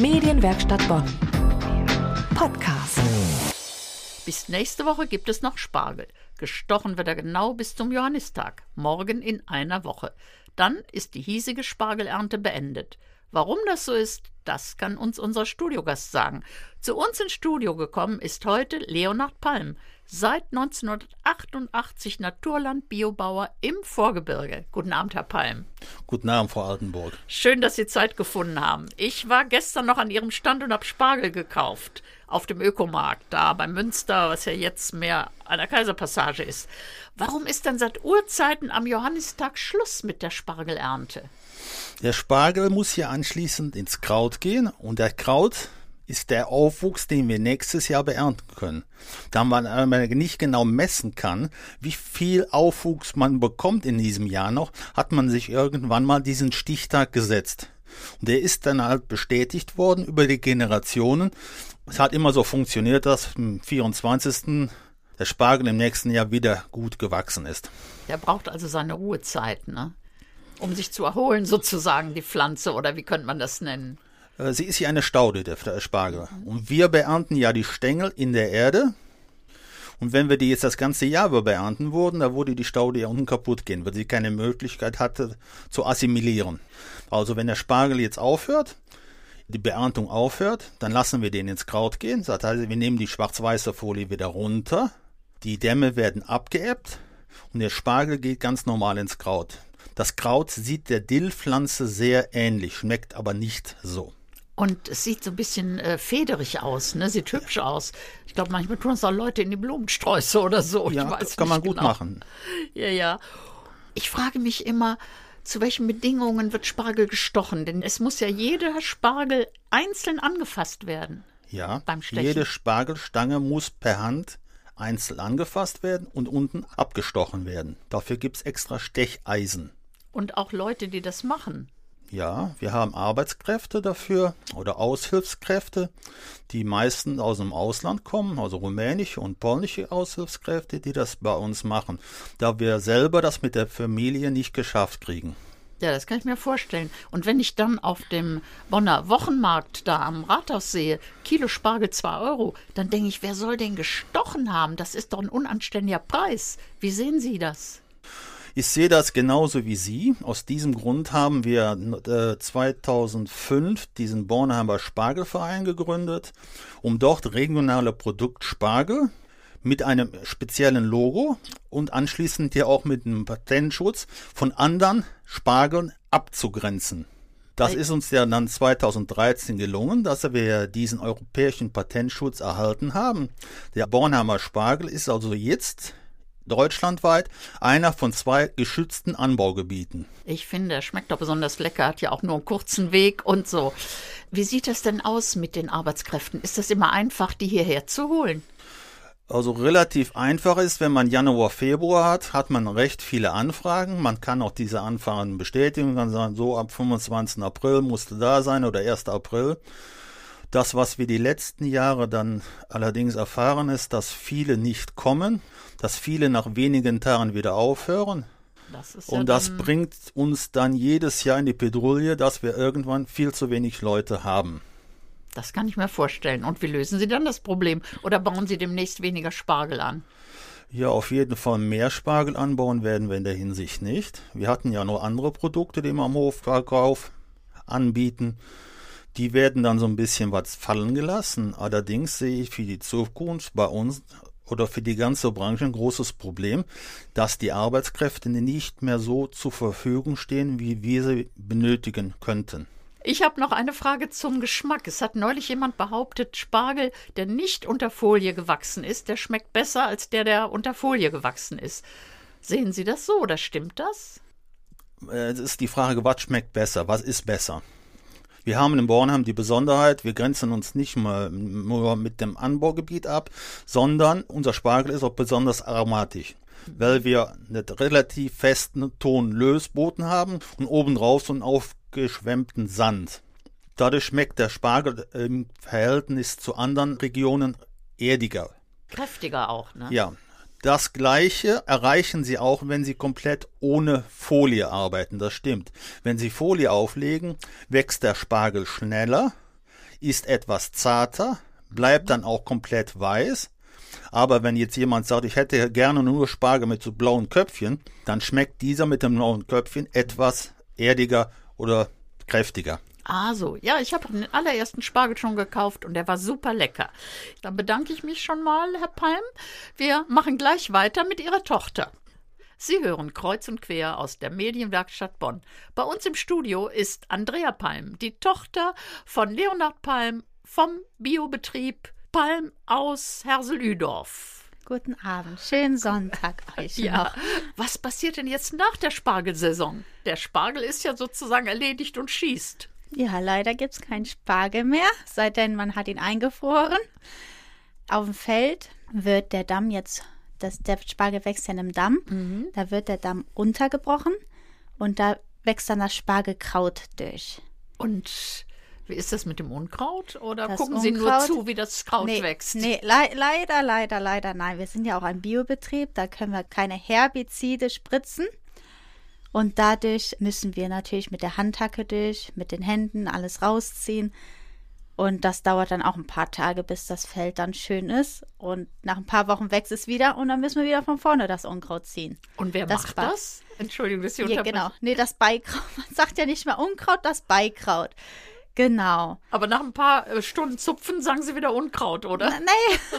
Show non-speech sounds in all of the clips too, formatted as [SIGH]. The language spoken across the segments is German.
Medienwerkstatt Bonn. Podcast. Bis nächste Woche gibt es noch Spargel. Gestochen wird er genau bis zum Johannistag, morgen in einer Woche. Dann ist die hiesige Spargelernte beendet. Warum das so ist, das kann uns unser Studiogast sagen. Zu uns ins Studio gekommen ist heute Leonhard Palm, seit 1988 Naturland-Biobauer im Vorgebirge. Guten Abend, Herr Palm. Guten Abend, Frau Altenburg. Schön, dass Sie Zeit gefunden haben. Ich war gestern noch an Ihrem Stand und habe Spargel gekauft auf dem Ökomarkt, da bei Münster, was ja jetzt mehr an der Kaiserpassage ist. Warum ist denn seit Urzeiten am Johannistag Schluss mit der Spargelernte? Der Spargel muss hier anschließend ins Kraut gehen und der Kraut ist der Aufwuchs, den wir nächstes Jahr beernten können. Da man aber nicht genau messen kann, wie viel Aufwuchs man bekommt in diesem Jahr noch, hat man sich irgendwann mal diesen Stichtag gesetzt. Und der ist dann halt bestätigt worden über die Generationen. Es hat immer so funktioniert, dass am 24. der Spargel im nächsten Jahr wieder gut gewachsen ist. Der braucht also seine Ruhezeit, ne? Um sich zu erholen, sozusagen, die Pflanze, oder wie könnte man das nennen? Äh, sie ist ja eine Staude, der Spargel. Und wir beernten ja die Stängel in der Erde. Und wenn wir die jetzt das ganze Jahr über beernten würden, da würde die Staude ja unten kaputt gehen, weil sie keine Möglichkeit hatte zu assimilieren. Also wenn der Spargel jetzt aufhört, die Beerntung aufhört, dann lassen wir den ins Kraut gehen. Das heißt, wir nehmen die schwarz-weiße Folie wieder runter, die Dämme werden abgeebbt und der Spargel geht ganz normal ins Kraut. Das Kraut sieht der Dillpflanze sehr ähnlich, schmeckt aber nicht so. Und es sieht so ein bisschen äh, federig aus, ne? Sieht hübsch aus. Ich glaube, manchmal tun es auch Leute in die Blumensträuße oder so. Ja, kann man gut genau. machen. [LAUGHS] Ja, ja. Ich frage mich immer, zu welchen Bedingungen wird Spargel gestochen? Denn es muss ja jeder Spargel einzeln angefasst werden. Ja, beim Stechen. jede Spargelstange muss per Hand einzeln angefasst werden und unten abgestochen werden. Dafür gibt es extra Stecheisen. Und auch Leute, die das machen. Ja, wir haben Arbeitskräfte dafür oder Aushilfskräfte, die meisten aus dem Ausland kommen, also rumänische und polnische Aushilfskräfte, die das bei uns machen, da wir selber das mit der Familie nicht geschafft kriegen. Ja, das kann ich mir vorstellen. Und wenn ich dann auf dem Bonner Wochenmarkt da am Rathaus sehe, Kilo Spargel 2 Euro, dann denke ich, wer soll den gestochen haben? Das ist doch ein unanständiger Preis. Wie sehen Sie das? Ich sehe das genauso wie Sie. Aus diesem Grund haben wir äh, 2005 diesen Bornheimer Spargelverein gegründet, um dort regionale Produkt Spargel mit einem speziellen Logo und anschließend ja auch mit einem Patentschutz von anderen Spargeln abzugrenzen. Das ist uns ja dann 2013 gelungen, dass wir diesen europäischen Patentschutz erhalten haben. Der Bornheimer Spargel ist also jetzt deutschlandweit einer von zwei geschützten Anbaugebieten. Ich finde, er schmeckt doch besonders lecker, hat ja auch nur einen kurzen Weg und so. Wie sieht das denn aus mit den Arbeitskräften? Ist das immer einfach, die hierher zu holen? Also relativ einfach ist, wenn man Januar, Februar hat, hat man recht viele Anfragen. Man kann auch diese Anfragen bestätigen, kann sagen, so ab 25. April musste da sein oder 1. April. Das, was wir die letzten Jahre dann allerdings erfahren, ist, dass viele nicht kommen, dass viele nach wenigen Tagen wieder aufhören. Das und ja das bringt uns dann jedes Jahr in die Pedrouille, dass wir irgendwann viel zu wenig Leute haben. Das kann ich mir vorstellen. Und wie lösen Sie dann das Problem? Oder bauen Sie demnächst weniger Spargel an? Ja, auf jeden Fall mehr Spargel anbauen werden wir in der Hinsicht nicht. Wir hatten ja noch andere Produkte, die wir am Hofverkauf anbieten. Die werden dann so ein bisschen was fallen gelassen. Allerdings sehe ich für die Zukunft bei uns oder für die ganze Branche ein großes Problem, dass die Arbeitskräfte nicht mehr so zur Verfügung stehen, wie wir sie benötigen könnten. Ich habe noch eine Frage zum Geschmack. Es hat neulich jemand behauptet, Spargel, der nicht unter Folie gewachsen ist, der schmeckt besser als der, der unter Folie gewachsen ist. Sehen Sie das so oder stimmt das? Äh, es ist die Frage, was schmeckt besser? Was ist besser? Wir haben in Bornheim die Besonderheit, wir grenzen uns nicht mal nur mit dem Anbaugebiet ab, sondern unser Spargel ist auch besonders aromatisch weil wir einen relativ festen Ton-Lösboden haben und obendrauf so einen aufgeschwemmten Sand. Dadurch schmeckt der Spargel im Verhältnis zu anderen Regionen erdiger. Kräftiger auch, ne? Ja. Das gleiche erreichen Sie auch, wenn Sie komplett ohne Folie arbeiten. Das stimmt. Wenn Sie Folie auflegen, wächst der Spargel schneller, ist etwas zarter, bleibt dann auch komplett weiß. Aber wenn jetzt jemand sagt, ich hätte gerne nur Spargel mit so blauen Köpfchen, dann schmeckt dieser mit dem blauen Köpfchen etwas erdiger oder kräftiger. Ah, so. Ja, ich habe den allerersten Spargel schon gekauft und der war super lecker. Dann bedanke ich mich schon mal, Herr Palm. Wir machen gleich weiter mit Ihrer Tochter. Sie hören kreuz und quer aus der Medienwerkstatt Bonn. Bei uns im Studio ist Andrea Palm, die Tochter von Leonhard Palm vom Biobetrieb Palm aus Herselüdorf. Guten Abend, schönen Sonntag euch Ja, noch. was passiert denn jetzt nach der Spargelsaison? Der Spargel ist ja sozusagen erledigt und schießt. Ja, leider gibt es keinen Spargel mehr, seitdem man hat ihn eingefroren. Auf dem Feld wird der Damm jetzt, das, der Spargel wächst ja in einem Damm, da wird der Damm runtergebrochen und da wächst dann das Spargelkraut durch. Und wie ist das mit dem Unkraut? Oder Das gucken Sie nur Unkraut- zu, wie das Kraut nee, wächst? Nee, lei- leider, leider, leider nein. Wir sind ja auch ein Biobetrieb, da können wir keine Herbizide spritzen. Und dadurch müssen wir natürlich mit der Handhacke durch, mit den Händen alles rausziehen. Und das dauert dann auch ein paar Tage, bis das Feld dann schön ist. Und nach ein paar Wochen wächst es wieder und dann müssen wir wieder von vorne das Unkraut ziehen. Und wer Das macht Ba- das? Entschuldigung, dass ich Ja, genau. Nee, das Beikraut. Man sagt ja nicht mehr Unkraut, das Beikraut. Genau. Aber nach ein paar äh, Stunden Zupfen sagen Sie wieder Unkraut, oder? Nee. [LAUGHS]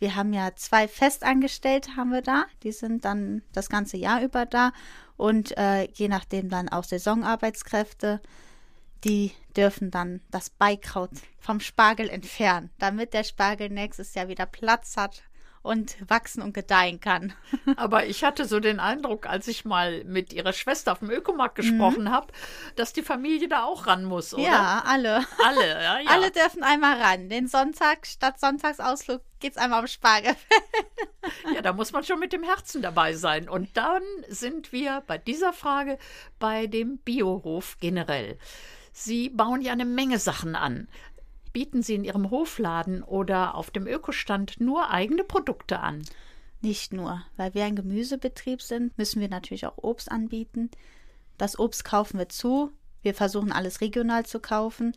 wir haben ja zwei Festangestellte haben wir da. Die sind dann das ganze Jahr über da. Und äh, je nachdem dann auch Saisonarbeitskräfte, die dürfen dann das Beikraut vom Spargel entfernen, damit der Spargel nächstes Jahr wieder Platz hat und wachsen und gedeihen kann. [LAUGHS] Aber ich hatte so den Eindruck, als ich mal mit Ihrer Schwester auf dem Ökomarkt gesprochen habe, dass die Familie da auch ran muss, oder? Mhm. Ja, alle. Alle, ja, ja. Alle dürfen einmal ran. Den Sonntag statt Sonntagsausflug geht's einmal am Spargel. [LAUGHS] Ja, da muss man schon mit dem Herzen dabei sein. Und dann sind wir bei dieser Frage bei dem Biohof generell. Sie bauen ja eine Menge Sachen an. Bieten Sie in Ihrem Hofladen oder auf dem Ökostand nur eigene Produkte an? Nicht nur, weil wir ein Gemüsebetrieb sind, müssen wir natürlich auch Obst anbieten. Das Obst kaufen wir zu. Wir versuchen alles regional zu kaufen.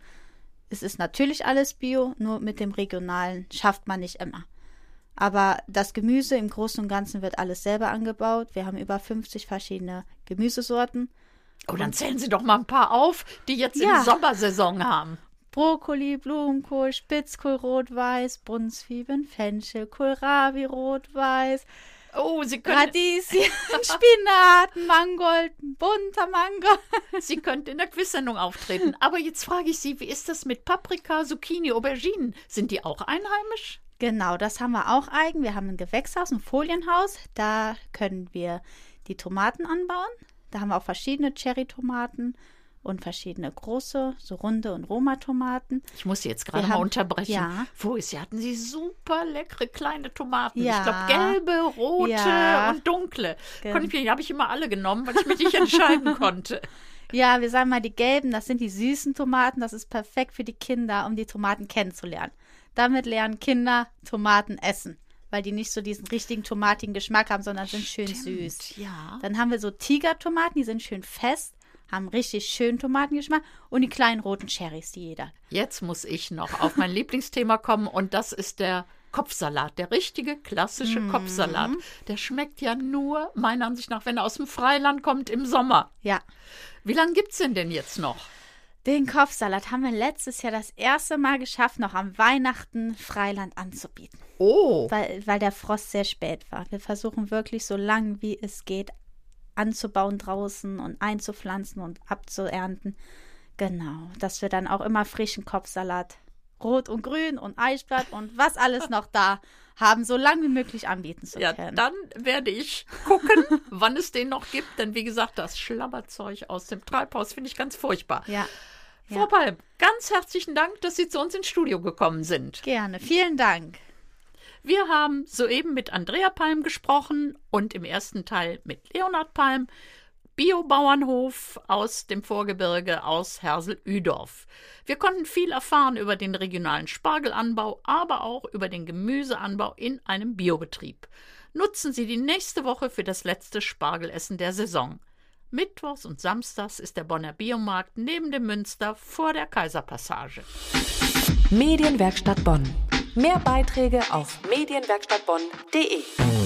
Es ist natürlich alles bio, nur mit dem regionalen schafft man nicht immer. Aber das Gemüse im Großen und Ganzen wird alles selber angebaut. Wir haben über 50 verschiedene Gemüsesorten. Oh, dann zählen Sie doch mal ein paar auf, die jetzt in Ja. der Sommersaison haben. Brokkoli, Blumenkohl, Spitzkohl rot-weiß, Brunszwiebeln, Fenchel, Kohlrabi rot-weiß, Oh, Sie können, Radieschen, [LAUGHS] Spinat, Mangold, bunter Mangold. Sie könnten in der Quiz-Sendung auftreten. Aber jetzt frage ich Sie, wie ist das mit Paprika, Zucchini, Auberginen? Sind die auch einheimisch? Genau, das haben wir auch eigen. Wir haben ein Gewächshaus, ein Folienhaus. Da können wir die Tomaten anbauen. Da haben wir auch verschiedene Cherry-Tomaten und verschiedene große, so runde und Roma-Tomaten. Ich muss Sie jetzt gerade mal haben- unterbrechen. ja. Vorher Sie hatten Sie super leckere kleine Tomaten. Ja. Ich glaube gelbe, rote Ja. und dunkle. Gen- Konnte ich, die habe ich immer alle genommen, weil ich mich nicht entscheiden [LAUGHS] konnte. Ja, wir sagen mal, die gelben, das sind die süßen Tomaten. Das ist perfekt für die Kinder, um die Tomaten kennenzulernen. Damit lernen Kinder Tomaten essen, weil die nicht so diesen richtigen tomatigen Geschmack haben, sondern sind schön süß. Ja. Dann haben wir so Tigertomaten, die sind schön fest, haben richtig schönen Tomatengeschmack und die kleinen roten Cherries, die jeder. Jetzt muss ich noch auf mein [LAUGHS] Lieblingsthema kommen und das ist der Kopfsalat, der richtige klassische Mhm. Kopfsalat. Der schmeckt ja nur, meiner Ansicht nach, wenn er aus dem Freiland kommt im Sommer. Ja, Wie lange gibt's denn denn jetzt noch? den Kopfsalat haben wir letztes Jahr das erste Mal geschafft, noch am Weihnachten Freiland anzubieten, Oh, weil, weil der Frost sehr spät war. Wir versuchen wirklich so lang wie es geht anzubauen draußen und einzupflanzen und abzuernten. Genau, dass wir dann auch immer frischen Kopfsalat, rot und grün und Eisblatt und was alles noch da haben, so lang wie möglich anbieten zu ja, können. dann werde ich gucken, [LAUGHS] wann es den noch gibt. Denn wie gesagt, das Schlabberzeug aus dem Treibhaus finde ich ganz furchtbar. ja, Frau ja. Palm, ganz herzlichen Dank, dass Sie zu uns ins Studio gekommen sind. gerne. Vielen Dank. Wir haben soeben mit Andrea Palm gesprochen und im ersten Teil mit Leonhard Palm, Biobauernhof aus dem Vorgebirge aus Hersel-Üdorf. Wir konnten viel erfahren über den regionalen Spargelanbau, aber auch über den Gemüseanbau in einem Biobetrieb. Nutzen Sie die nächste Woche für das letzte Spargelessen der Saison. Mittwochs und Samstags ist der Bonner Biomarkt neben dem Münster vor der Kaiserpassage. Medienwerkstatt Bonn. Mehr Beiträge auf medienwerkstattbonn.de.